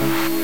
Thank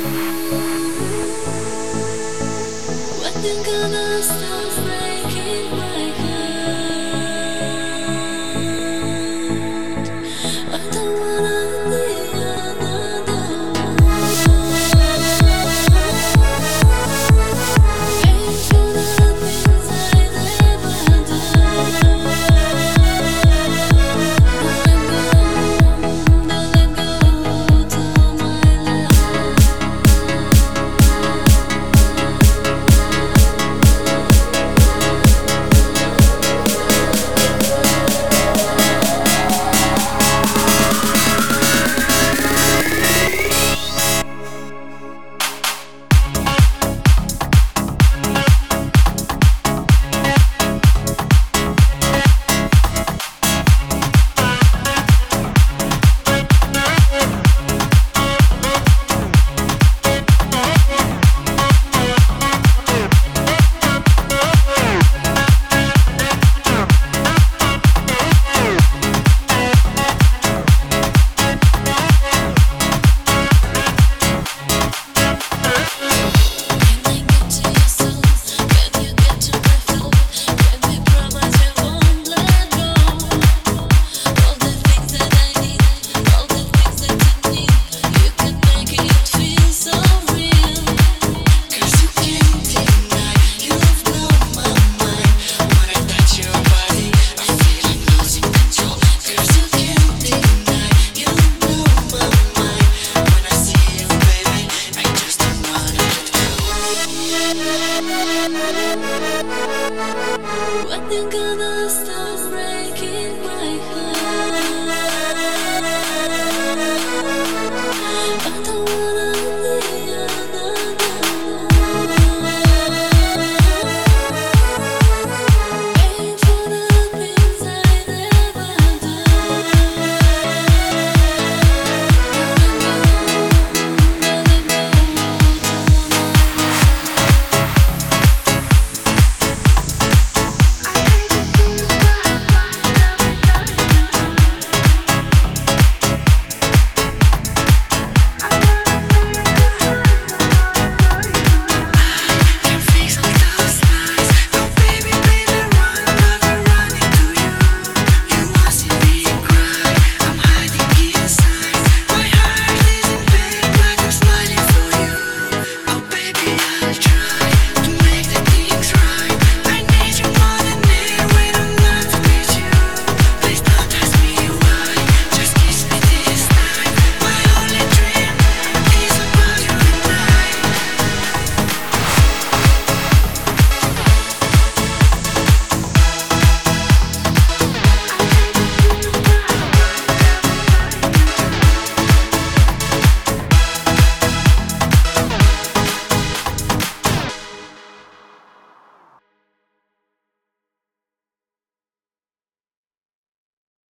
When the gonna stop breaking